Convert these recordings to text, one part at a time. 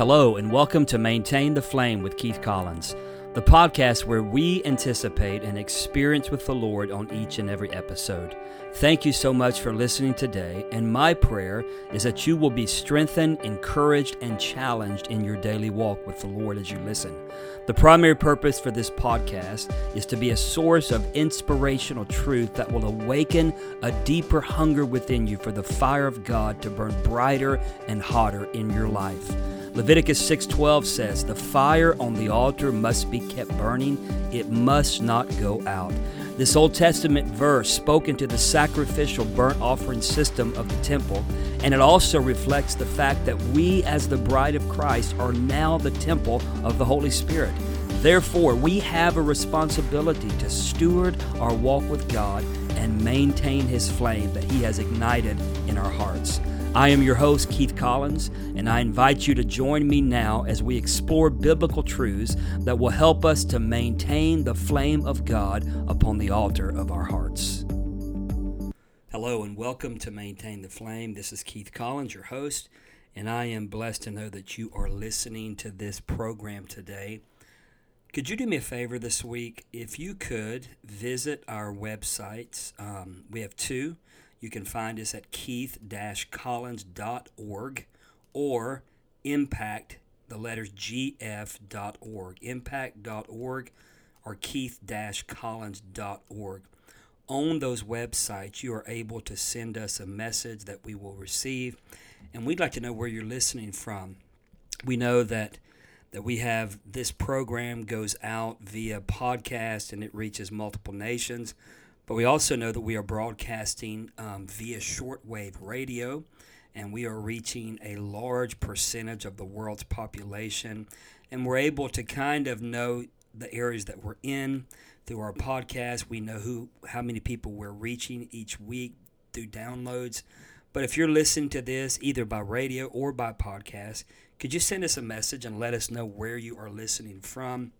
Hello, and welcome to Maintain the Flame with Keith Collins, the podcast where we anticipate an experience with the Lord on each and every episode. Thank you so much for listening today, and my prayer is that you will be strengthened, encouraged, and challenged in your daily walk with the Lord as you listen. The primary purpose for this podcast is to be a source of inspirational truth that will awaken a deeper hunger within you for the fire of God to burn brighter and hotter in your life. Leviticus 6:12 says, "The fire on the altar must be kept burning; it must not go out." This Old Testament verse spoke into the sacrificial burnt offering system of the temple, and it also reflects the fact that we, as the bride of Christ, are now the temple of the Holy Spirit. Therefore, we have a responsibility to steward our walk with God and maintain His flame that He has ignited in our hearts. I am your host, Keith Collins, and I invite you to join me now as we explore biblical truths that will help us to maintain the flame of God upon the altar of our hearts. Hello, and welcome to Maintain the Flame. This is Keith Collins, your host, and I am blessed to know that you are listening to this program today. Could you do me a favor this week? If you could visit our websites, um, we have two. You can find us at keith-collins.org or impact, the letters gf.org, impact.org or keith-collins.org. On those websites, you are able to send us a message that we will receive, and we'd like to know where you're listening from. We know that that we have this program goes out via podcast and it reaches multiple nations. But we also know that we are broadcasting um, via shortwave radio, and we are reaching a large percentage of the world's population. And we're able to kind of know the areas that we're in through our podcast. We know who, how many people we're reaching each week through downloads. But if you're listening to this either by radio or by podcast, could you send us a message and let us know where you are listening from?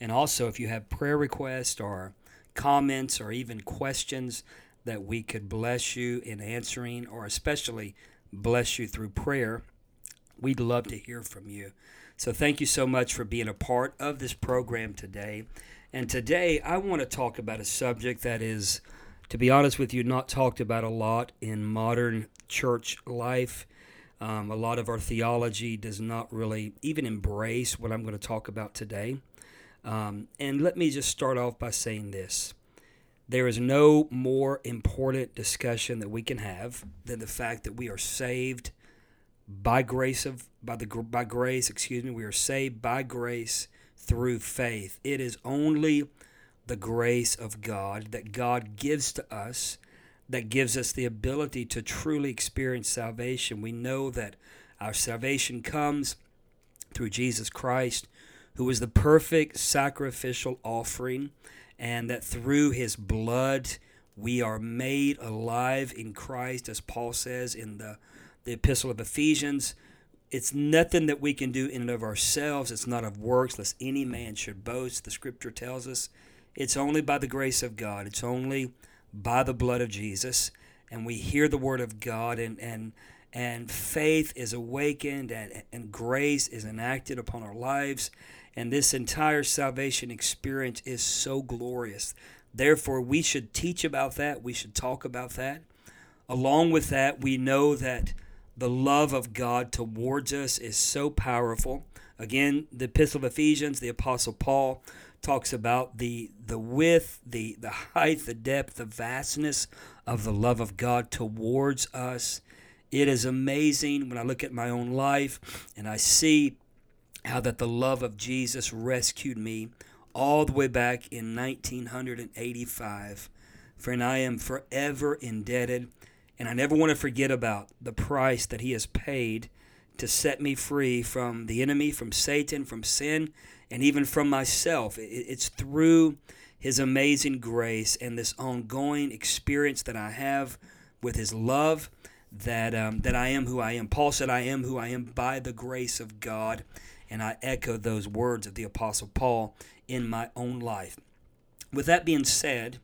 And also, if you have prayer requests or comments or even questions that we could bless you in answering, or especially bless you through prayer, we'd love to hear from you. So, thank you so much for being a part of this program today. And today, I want to talk about a subject that is, to be honest with you, not talked about a lot in modern church life. Um, a lot of our theology does not really even embrace what I'm going to talk about today. Um, and let me just start off by saying this. There is no more important discussion that we can have than the fact that we are saved by grace of by the by grace, excuse me, we are saved by grace through faith. It is only the grace of God that God gives to us that gives us the ability to truly experience salvation. We know that our salvation comes through Jesus Christ who is the perfect sacrificial offering, and that through his blood we are made alive in Christ, as Paul says in the, the Epistle of Ephesians. It's nothing that we can do in and of ourselves. It's not of works, lest any man should boast. The scripture tells us it's only by the grace of God, it's only by the blood of Jesus. And we hear the word of God, and, and, and faith is awakened, and, and grace is enacted upon our lives and this entire salvation experience is so glorious. Therefore, we should teach about that. We should talk about that. Along with that, we know that the love of God towards us is so powerful. Again, the Epistle of Ephesians, the Apostle Paul talks about the the width, the the height, the depth, the vastness of the love of God towards us. It is amazing when I look at my own life and I see how that the love of Jesus rescued me all the way back in 1985. Friend, I am forever indebted, and I never want to forget about the price that He has paid to set me free from the enemy, from Satan, from sin, and even from myself. It's through His amazing grace and this ongoing experience that I have with His love that um, that I am who I am. Paul said, "I am who I am by the grace of God." and I echo those words of the Apostle Paul in my own life. With that being said,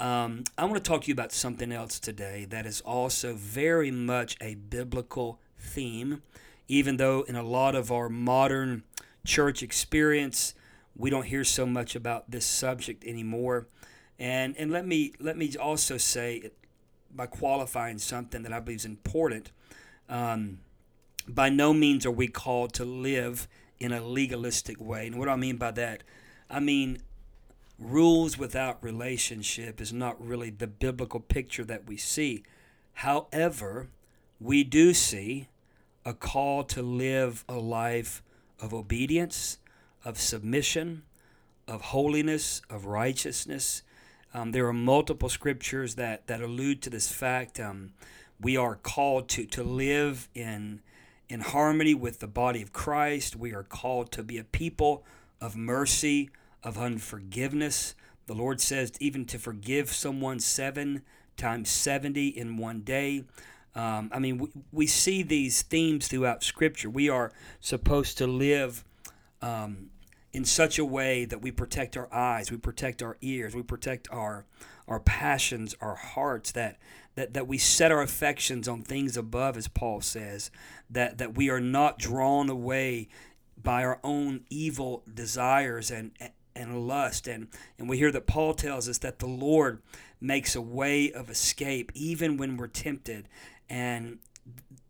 um, I want to talk to you about something else today that is also very much a biblical theme even though in a lot of our modern church experience, we don't hear so much about this subject anymore. And and let me let me also say, by qualifying something that I believe is important, um, by no means are we called to live in a legalistic way. And what do I mean by that? I mean rules without relationship is not really the biblical picture that we see. However, we do see a call to live a life of obedience, of submission, of holiness, of righteousness. Um, there are multiple scriptures that, that allude to this fact. Um, we are called to, to live in, in harmony with the body of Christ. We are called to be a people of mercy, of unforgiveness. The Lord says even to forgive someone seven times 70 in one day. Um, I mean, we, we see these themes throughout Scripture. We are supposed to live um, in such a way that we protect our eyes, we protect our ears, we protect our our passions, our hearts, that that, that we set our affections on things above, as Paul says, that, that we are not drawn away by our own evil desires and and lust. And, and we hear that Paul tells us that the Lord makes a way of escape even when we're tempted. And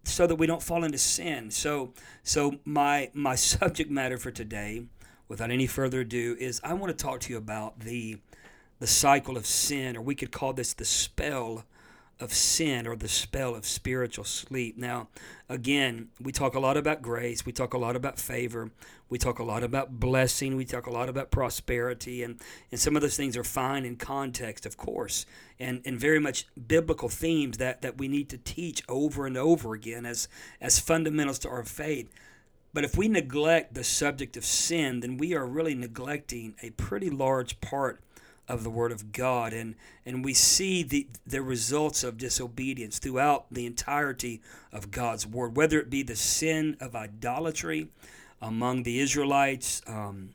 so that we don't fall into sin. So so my my subject matter for today, without any further ado, is I want to talk to you about the the cycle of sin, or we could call this the spell of sin or the spell of spiritual sleep. Now, again, we talk a lot about grace, we talk a lot about favor, we talk a lot about blessing, we talk a lot about prosperity, and, and some of those things are fine in context, of course, and, and very much biblical themes that, that we need to teach over and over again as, as fundamentals to our faith. But if we neglect the subject of sin, then we are really neglecting a pretty large part of the Word of God. And, and we see the, the results of disobedience throughout the entirety of God's Word, whether it be the sin of idolatry among the Israelites, um,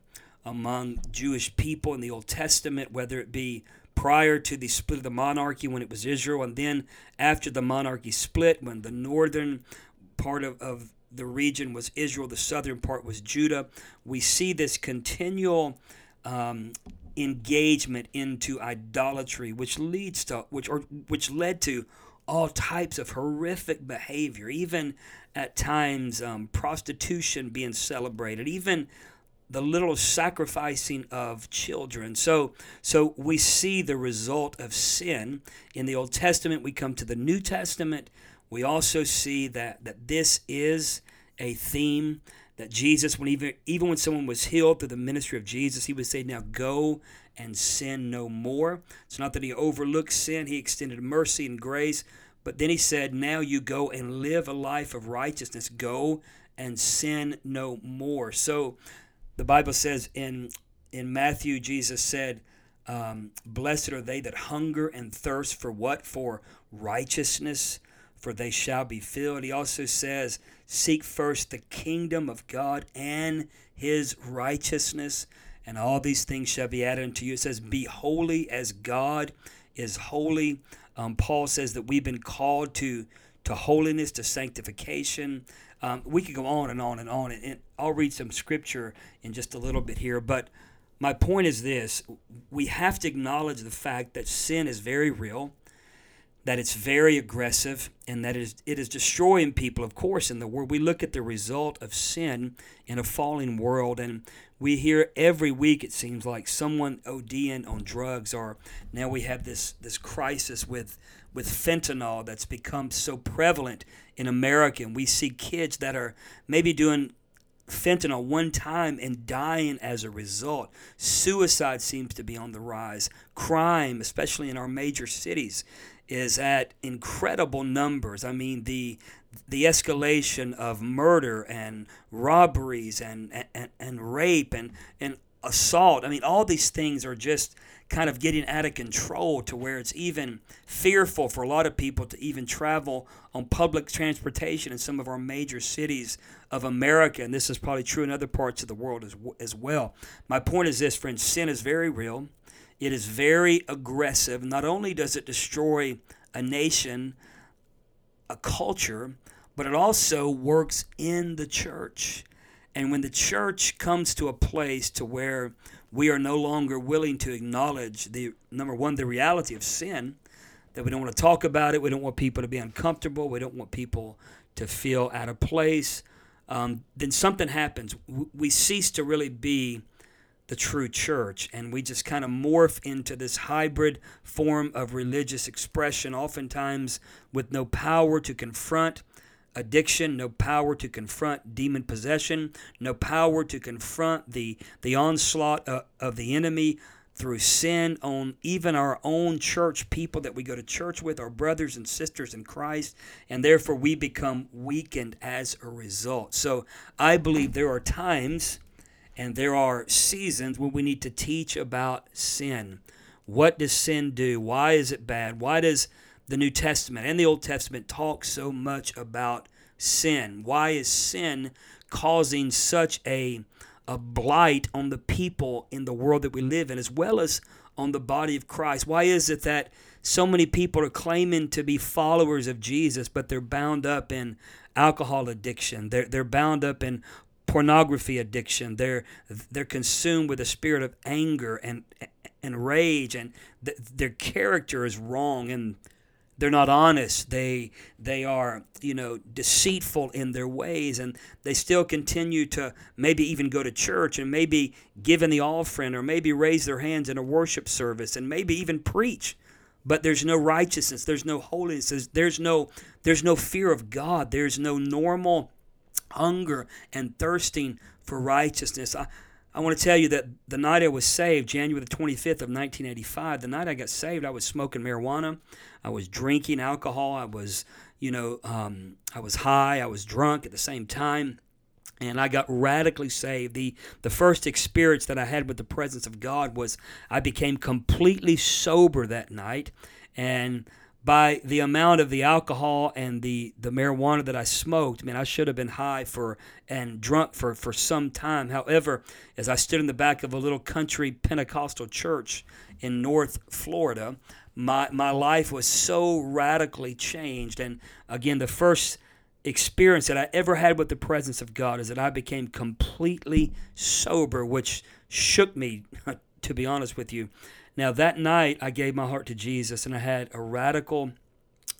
among Jewish people in the Old Testament, whether it be prior to the split of the monarchy when it was Israel, and then after the monarchy split, when the northern part of, of the region was Israel, the southern part was Judah. We see this continual um, engagement into idolatry, which leads to which or which led to all types of horrific behavior, even at times um, prostitution being celebrated, even the little sacrificing of children. So, so we see the result of sin in the Old Testament. We come to the New Testament. We also see that that this is a theme that Jesus, when even even when someone was healed through the ministry of Jesus, he would say, "Now go and sin no more." It's not that he overlooked sin; he extended mercy and grace. But then he said, "Now you go and live a life of righteousness. Go and sin no more." So, the Bible says in in Matthew, Jesus said, um, "Blessed are they that hunger and thirst for what? For righteousness." For they shall be filled. He also says, Seek first the kingdom of God and his righteousness, and all these things shall be added unto you. It says, Be holy as God is holy. Um, Paul says that we've been called to, to holiness, to sanctification. Um, we could go on and on and on, and, and I'll read some scripture in just a little bit here. But my point is this we have to acknowledge the fact that sin is very real that it's very aggressive and that it is, it is destroying people, of course, in the world. We look at the result of sin in a falling world, and we hear every week, it seems like, someone ODing on drugs, or now we have this, this crisis with, with fentanyl that's become so prevalent in America. And we see kids that are maybe doing fentanyl one time and dying as a result. Suicide seems to be on the rise. Crime, especially in our major cities, is at incredible numbers. I mean, the the escalation of murder and robberies and, and, and rape and, and assault. I mean, all these things are just kind of getting out of control to where it's even fearful for a lot of people to even travel on public transportation in some of our major cities of America. And this is probably true in other parts of the world as, as well. My point is this, friends sin is very real. It is very aggressive. Not only does it destroy a nation, a culture, but it also works in the church. And when the church comes to a place to where we are no longer willing to acknowledge the number one, the reality of sin, that we don't want to talk about it, we don't want people to be uncomfortable, we don't want people to feel out of place, um, then something happens. We cease to really be the true church, and we just kind of morph into this hybrid form of religious expression, oftentimes with no power to confront addiction, no power to confront demon possession, no power to confront the, the onslaught of, of the enemy through sin on even our own church people that we go to church with, our brothers and sisters in Christ, and therefore we become weakened as a result. So I believe there are times and there are seasons when we need to teach about sin. What does sin do? Why is it bad? Why does the New Testament and the Old Testament talk so much about sin? Why is sin causing such a a blight on the people in the world that we live in, as well as on the body of Christ? Why is it that so many people are claiming to be followers of Jesus, but they're bound up in alcohol addiction? They're, they're bound up in pornography addiction. They're, they're consumed with a spirit of anger and, and rage, and th- their character is wrong. And they're not honest. They they are you know deceitful in their ways and they still continue to maybe even go to church and maybe give in the offering or maybe raise their hands in a worship service and maybe even preach. But there's no righteousness. There's no holiness. There's no there's no fear of god. There's no normal hunger and thirsting for righteousness. I, I want to tell you that the night I was saved, January the 25th of 1985, the night I got saved, I was smoking marijuana. I was drinking alcohol. I was, you know, um, I was high. I was drunk at the same time. And I got radically saved. The, the first experience that I had with the presence of God was I became completely sober that night. And by the amount of the alcohol and the, the marijuana that I smoked, I mean, I should have been high for and drunk for, for some time. However, as I stood in the back of a little country Pentecostal church in North Florida, my, my life was so radically changed. And again, the first experience that I ever had with the presence of God is that I became completely sober, which shook me, to be honest with you. Now, that night, I gave my heart to Jesus and I had a radical,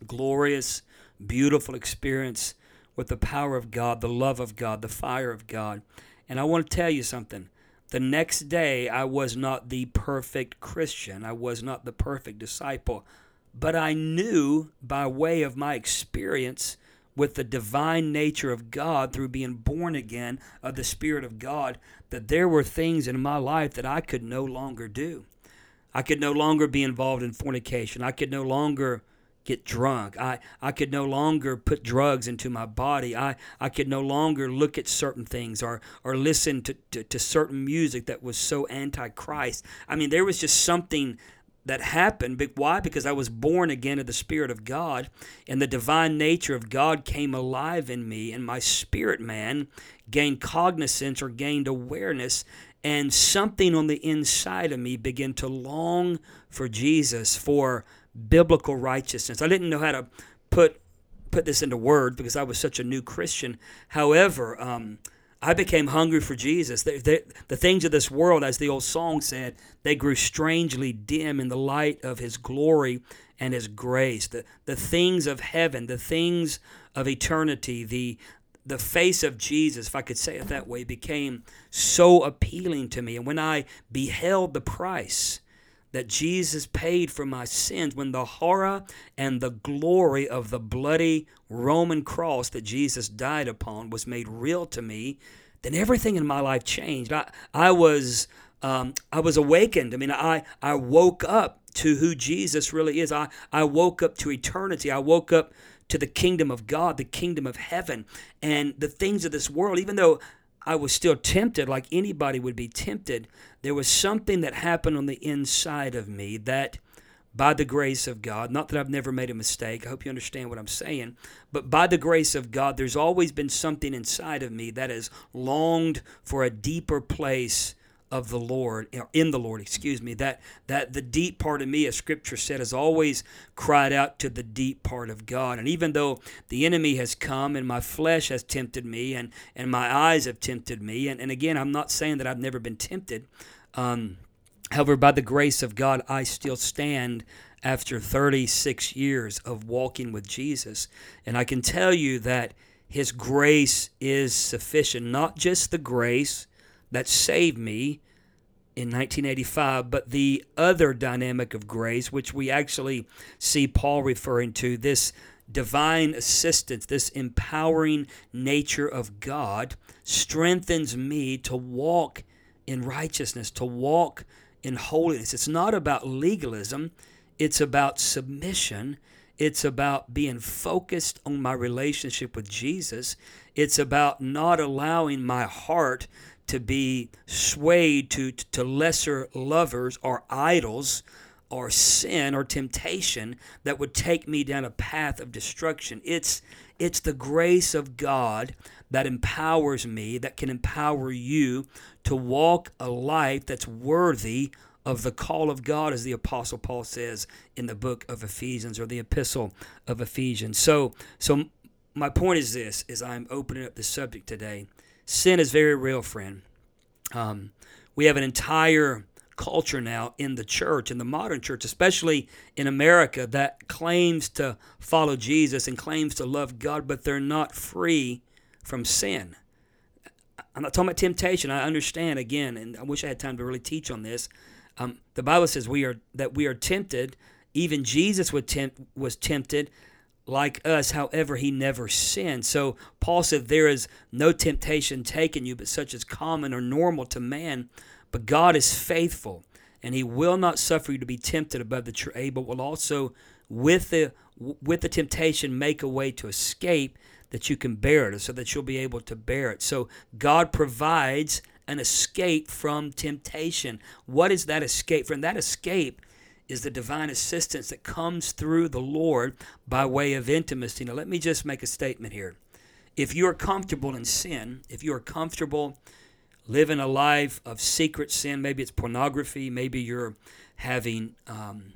glorious, beautiful experience with the power of God, the love of God, the fire of God. And I want to tell you something. The next day, I was not the perfect Christian, I was not the perfect disciple, but I knew by way of my experience with the divine nature of God through being born again of the Spirit of God that there were things in my life that I could no longer do. I could no longer be involved in fornication. I could no longer get drunk. I, I could no longer put drugs into my body. I, I could no longer look at certain things or, or listen to, to, to certain music that was so anti-Christ. I mean, there was just something that happened. Why? Because I was born again of the Spirit of God, and the divine nature of God came alive in me, and my spirit man gained cognizance or gained awareness and something on the inside of me began to long for Jesus, for biblical righteousness. I didn't know how to put put this into word because I was such a new Christian. However, um, I became hungry for Jesus. The, the, the, things of this world, as the old song said, they grew strangely dim in the light of His glory and His grace. The, the things of heaven, the things of eternity, the, the face of Jesus, if I could say it that way, became so appealing to me. And when I beheld the price that Jesus paid for my sins, when the horror and the glory of the bloody Roman cross that Jesus died upon was made real to me, then everything in my life changed. I, I was um, I was awakened. I mean, I, I woke up to who Jesus really is. I, I woke up to eternity. I woke up to the kingdom of God, the kingdom of heaven, and the things of this world, even though I was still tempted like anybody would be tempted, there was something that happened on the inside of me that by the grace of God, not that I've never made a mistake, I hope you understand what I'm saying, but by the grace of God, there's always been something inside of me that has longed for a deeper place of the Lord, in the Lord, excuse me, that that the deep part of me, as Scripture said, has always cried out to the deep part of God. And even though the enemy has come and my flesh has tempted me and, and my eyes have tempted me, and, and again, I'm not saying that I've never been tempted. Um, however, by the grace of God, I still stand after 36 years of walking with Jesus. And I can tell you that His grace is sufficient, not just the grace that saved me in 1985, but the other dynamic of grace, which we actually see Paul referring to, this divine assistance, this empowering nature of God, strengthens me to walk in righteousness, to walk in holiness. It's not about legalism, it's about submission. It's about being focused on my relationship with Jesus. It's about not allowing my heart to be swayed to, to lesser lovers or idols or sin or temptation that would take me down a path of destruction. It's it's the grace of God that empowers me, that can empower you to walk a life that's worthy of the call of God, as the Apostle Paul says in the book of Ephesians or the epistle of Ephesians. So so my point is this as I'm opening up the subject today sin is very real, friend. Um, we have an entire culture now in the church, in the modern church, especially in America, that claims to follow Jesus and claims to love God, but they're not free from sin. I'm not talking about temptation. I understand again, and I wish I had time to really teach on this. Um, the Bible says we are that we are tempted. Even Jesus tempt, was tempted, like us, however, he never sinned. So Paul said, There is no temptation taken you, but such as common or normal to man. But God is faithful, and he will not suffer you to be tempted above that you're able, will also with the with the temptation make a way to escape that you can bear it, so that you'll be able to bear it. So God provides an escape from temptation. What is that escape from? That escape is the divine assistance that comes through the Lord by way of intimacy. Now, let me just make a statement here. If you are comfortable in sin, if you are comfortable living a life of secret sin, maybe it's pornography, maybe you're having um,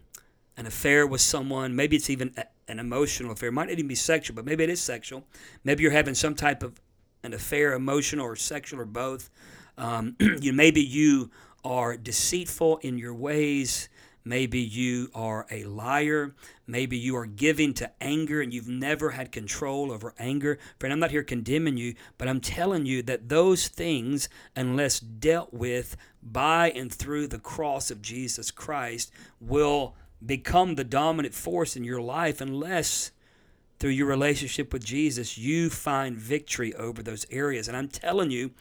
an affair with someone, maybe it's even a, an emotional affair. It might not even be sexual, but maybe it is sexual. Maybe you're having some type of an affair, emotional or sexual or both. Um, you maybe you are deceitful in your ways. Maybe you are a liar. Maybe you are giving to anger and you've never had control over anger. Friend, I'm not here condemning you, but I'm telling you that those things, unless dealt with by and through the cross of Jesus Christ, will become the dominant force in your life unless through your relationship with Jesus you find victory over those areas. And I'm telling you,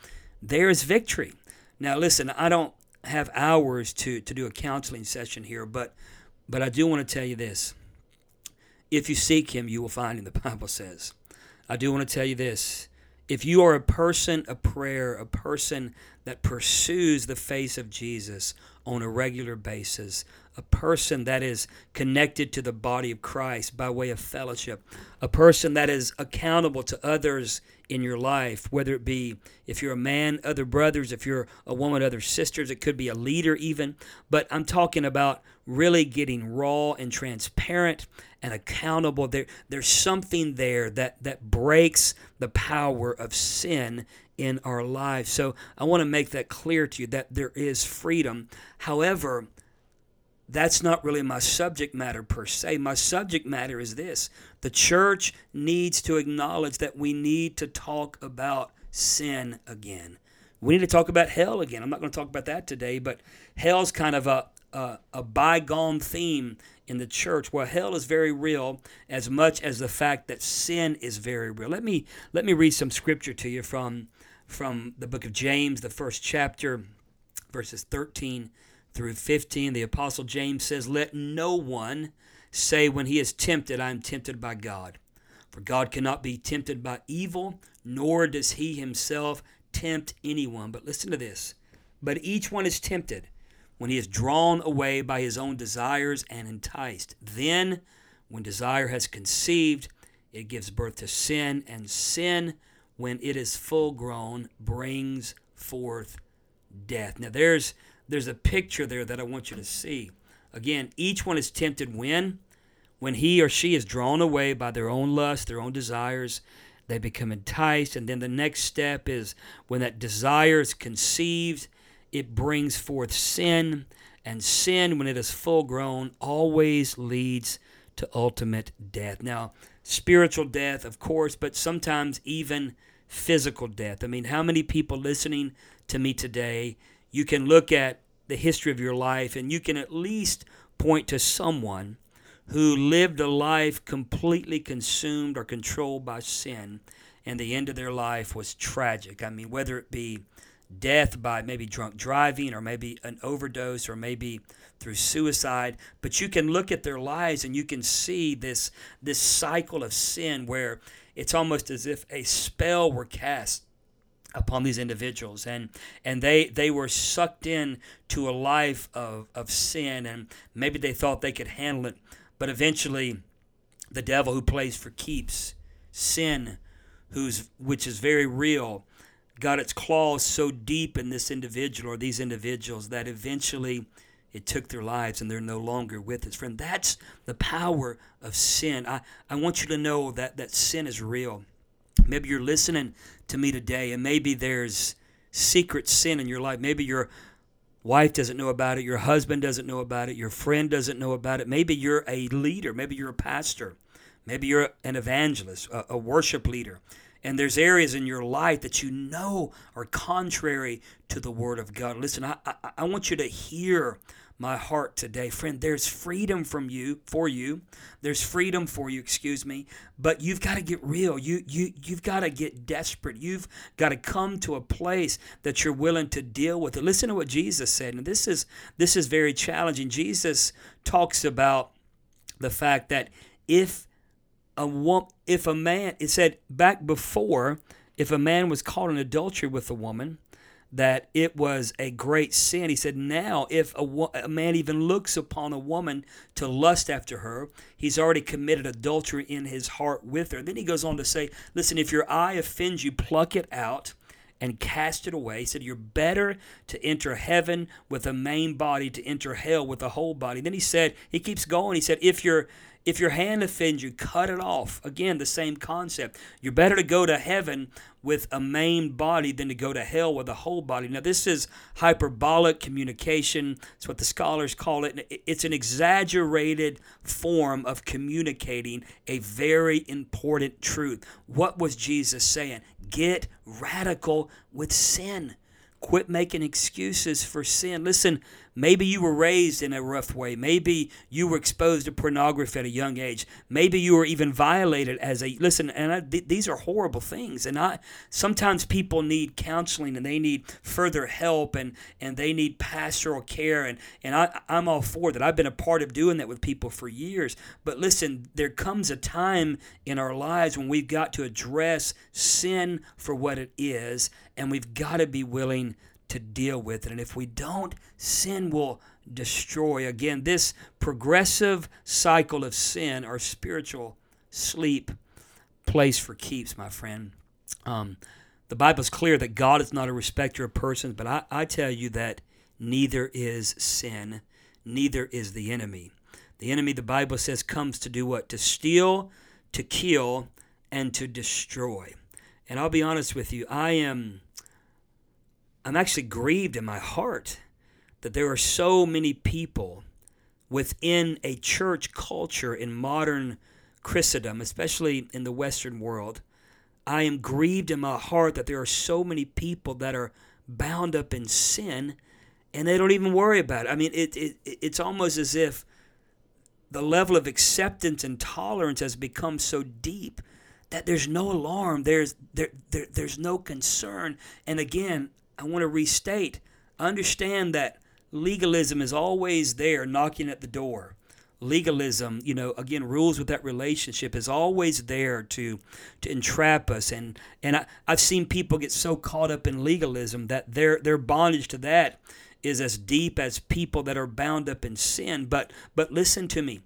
there is victory. Now, listen, I don't have hours to, to do a counseling session here, but but I do want to tell you this. If you seek him, you will find him, the Bible says. I do want to tell you this. If you are a person of prayer, a person that pursues the face of Jesus on a regular basis, a person that is connected to the body of Christ by way of fellowship, a person that is accountable to others in your life, whether it be if you're a man, other brothers, if you're a woman, other sisters, it could be a leader even. But I'm talking about really getting raw and transparent and accountable. There, there's something there that, that breaks the power of sin in our lives. So I want to make that clear to you that there is freedom. However, that's not really my subject matter per se. My subject matter is this the church needs to acknowledge that we need to talk about sin again. We need to talk about hell again. I'm not going to talk about that today, but hell's kind of a, a, a bygone theme in the church. Well, hell is very real as much as the fact that sin is very real. Let me let me read some scripture to you from from the book of James, the first chapter, verses 13 through 15, the Apostle James says, Let no one say when he is tempted, I am tempted by God. For God cannot be tempted by evil, nor does he himself tempt anyone. But listen to this. But each one is tempted when he is drawn away by his own desires and enticed. Then, when desire has conceived, it gives birth to sin, and sin, when it is full grown, brings forth death. Now there's there's a picture there that I want you to see. Again, each one is tempted when when he or she is drawn away by their own lust, their own desires, they become enticed and then the next step is when that desire is conceived, it brings forth sin, and sin when it is full grown always leads to ultimate death. Now, spiritual death, of course, but sometimes even physical death. I mean, how many people listening to me today, you can look at the history of your life and you can at least point to someone who lived a life completely consumed or controlled by sin, and the end of their life was tragic. I mean, whether it be death by maybe drunk driving or maybe an overdose or maybe through suicide but you can look at their lives and you can see this this cycle of sin where it's almost as if a spell were cast upon these individuals and and they they were sucked in to a life of of sin and maybe they thought they could handle it but eventually the devil who plays for keeps sin who's which is very real got its claws so deep in this individual or these individuals that eventually it took their lives and they're no longer with us. Friend, that's the power of sin. I, I want you to know that, that sin is real. Maybe you're listening to me today and maybe there's secret sin in your life. Maybe your wife doesn't know about it, your husband doesn't know about it, your friend doesn't know about it. Maybe you're a leader, maybe you're a pastor, maybe you're an evangelist, a, a worship leader and there's areas in your life that you know are contrary to the Word of God. Listen, I, I, I want you to hear my heart today. Friend there's freedom from you for you. There's freedom for you excuse me. But you've got to get real. You you you've got to get desperate. You've got to come to a place that you're willing to deal with it. Listen to what jesus said. And this is this is very challenging. Jesus talks about the fact that if a woman, if a man, it said back before, if a man was caught in adultery with a woman, that it was a great sin. He said, now if a, a, man even looks upon a woman to lust after her, he's already committed adultery in his heart with her. Then he goes on to say, listen, if your eye offends you, pluck it out and cast it away. He said, You're better to enter heaven with a main body to enter hell with a whole body. Then he said, He keeps going. He said, If your if your hand offends you, cut it off. Again, the same concept. You're better to go to heaven with a maimed body than to go to hell with a whole body. Now, this is hyperbolic communication. It's what the scholars call it. It's an exaggerated form of communicating a very important truth. What was Jesus saying? Get radical with sin. Quit making excuses for sin. Listen, Maybe you were raised in a rough way. Maybe you were exposed to pornography at a young age. Maybe you were even violated as a listen. And I, th- these are horrible things. And I sometimes people need counseling and they need further help and and they need pastoral care. And and I I'm all for that. I've been a part of doing that with people for years. But listen, there comes a time in our lives when we've got to address sin for what it is, and we've got to be willing to deal with it. And if we don't, sin will destroy. Again, this progressive cycle of sin or spiritual sleep place for keeps, my friend. Um, the Bible is clear that God is not a respecter of persons, but I, I tell you that neither is sin, neither is the enemy. The enemy, the Bible says, comes to do what? To steal, to kill, and to destroy. And I'll be honest with you, I am I'm actually grieved in my heart that there are so many people within a church culture in modern Christendom, especially in the Western world. I am grieved in my heart that there are so many people that are bound up in sin and they don't even worry about it. I mean, it, it it's almost as if the level of acceptance and tolerance has become so deep that there's no alarm, there's there, there there's no concern. And again, I want to restate understand that legalism is always there knocking at the door. Legalism, you know, again, rules with that relationship is always there to to entrap us. And and I, I've seen people get so caught up in legalism that their their bondage to that is as deep as people that are bound up in sin. But but listen to me.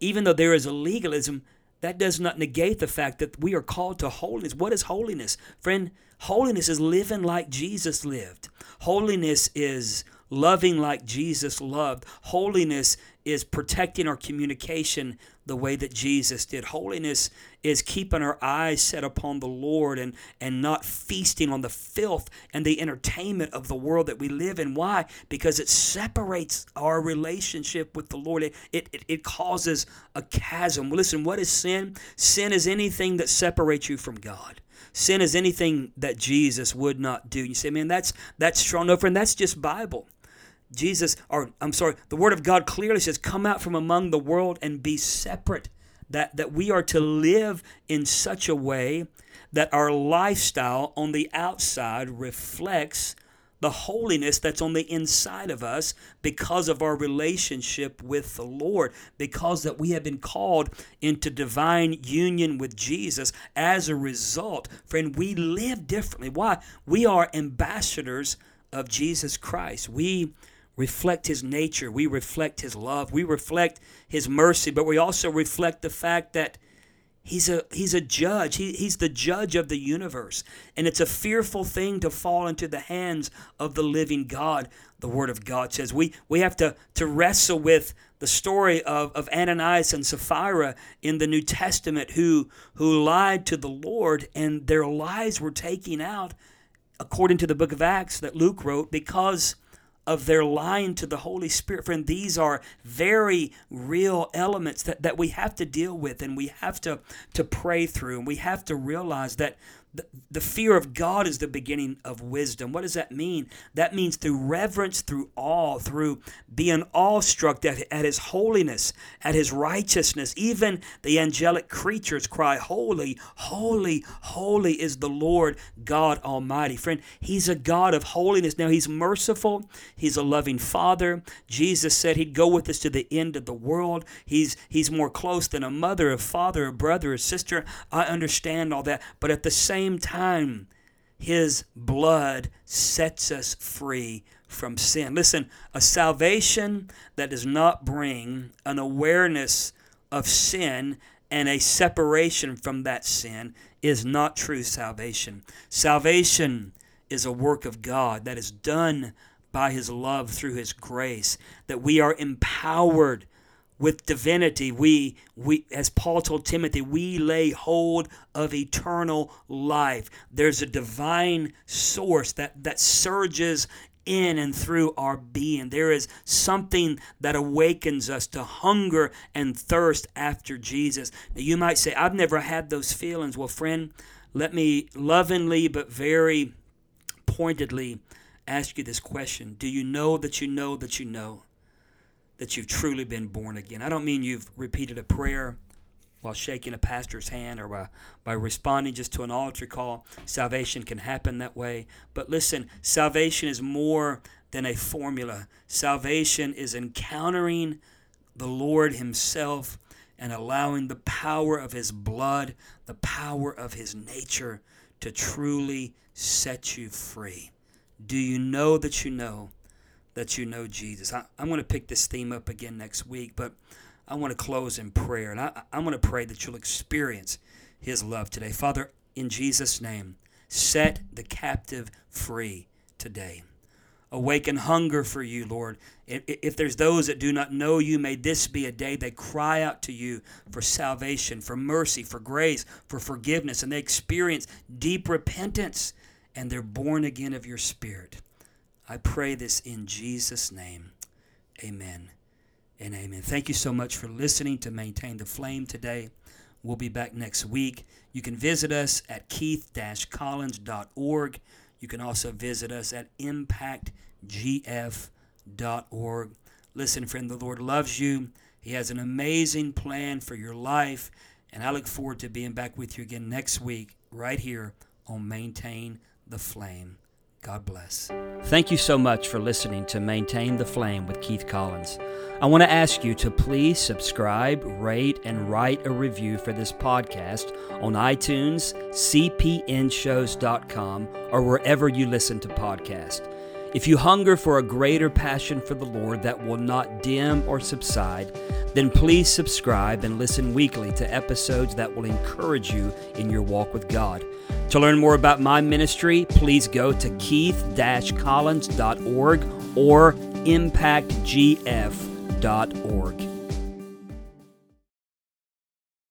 Even though there is a legalism, that does not negate the fact that we are called to holiness. What is holiness? Friend, holiness is living like Jesus lived. Holiness is loving like Jesus loved. Holiness is protecting our communication the way that Jesus did. Holiness is keeping our eyes set upon the Lord and, and not feasting on the filth and the entertainment of the world that we live in. Why? Because it separates our relationship with the Lord. It, it, it causes a chasm. Listen, what is sin? Sin is anything that separates you from God. Sin is anything that Jesus would not do. You say, man, that's that's strong. No, friend, that's just Bible. Jesus, or I'm sorry, the Word of God clearly says, Come out from among the world and be separate. That, that we are to live in such a way that our lifestyle on the outside reflects the holiness that's on the inside of us because of our relationship with the Lord, because that we have been called into divine union with Jesus. As a result, friend, we live differently. Why? We are ambassadors of Jesus Christ. We reflect his nature, we reflect his love, we reflect his mercy, but we also reflect the fact that he's a he's a judge. He, he's the judge of the universe. And it's a fearful thing to fall into the hands of the living God. The word of God says we we have to to wrestle with the story of, of Ananias and Sapphira in the New Testament who who lied to the Lord and their lies were taken out according to the book of Acts that Luke wrote because of their lying to the Holy Spirit. Friend, these are very real elements that, that we have to deal with and we have to, to pray through. And we have to realize that the, the fear of God is the beginning of wisdom. What does that mean? That means through reverence, through awe, through being awestruck at, at His holiness, at His righteousness. Even the angelic creatures cry, Holy, holy, holy is the Lord God Almighty. Friend, He's a God of holiness. Now, He's merciful, He's a loving Father. Jesus said He'd go with us to the end of the world. He's, he's more close than a mother, a father, a brother, a sister. I understand all that. But at the same same time, his blood sets us free from sin. Listen, a salvation that does not bring an awareness of sin and a separation from that sin is not true salvation. Salvation is a work of God that is done by His love through His grace, that we are empowered with divinity we we as paul told timothy we lay hold of eternal life. There's a divine source that that surges in and through our being. There is something that awakens us to hunger and thirst after jesus. Now you might say i've never had those feelings. Well friend let me lovingly but very pointedly ask you this question. Do you know that you know that you know that you've truly been born again. I don't mean you've repeated a prayer while shaking a pastor's hand or by, by responding just to an altar call. Salvation can happen that way. But listen, salvation is more than a formula, salvation is encountering the Lord Himself and allowing the power of His blood, the power of His nature to truly set you free. Do you know that you know that you know Jesus. I, am going to pick this theme up again next week, but I want to close in prayer. And I, I'm going to pray that you'll experience His love today. Father, in Jesus' name, set the captive free today. Awaken hunger for you, Lord. If there's those that do not know you, may this be a day they cry out to you for salvation, for mercy, for grace, for forgiveness, and they experience deep repentance and they're born again of your Spirit. I pray this in Jesus' name. Amen and amen. Thank you so much for listening to Maintain the Flame today. We'll be back next week. You can visit us at keith-collins.org. You can also visit us at impactgf.org. Listen, friend, the Lord loves you. He has an amazing plan for your life. And I look forward to being back with you again next week, right here on Maintain the Flame. God bless. Thank you so much for listening to Maintain the Flame with Keith Collins. I want to ask you to please subscribe, rate, and write a review for this podcast on iTunes, cpnshows.com, or wherever you listen to podcasts. If you hunger for a greater passion for the Lord that will not dim or subside, then please subscribe and listen weekly to episodes that will encourage you in your walk with God. To learn more about my ministry, please go to keith-collins.org or impactgf.org.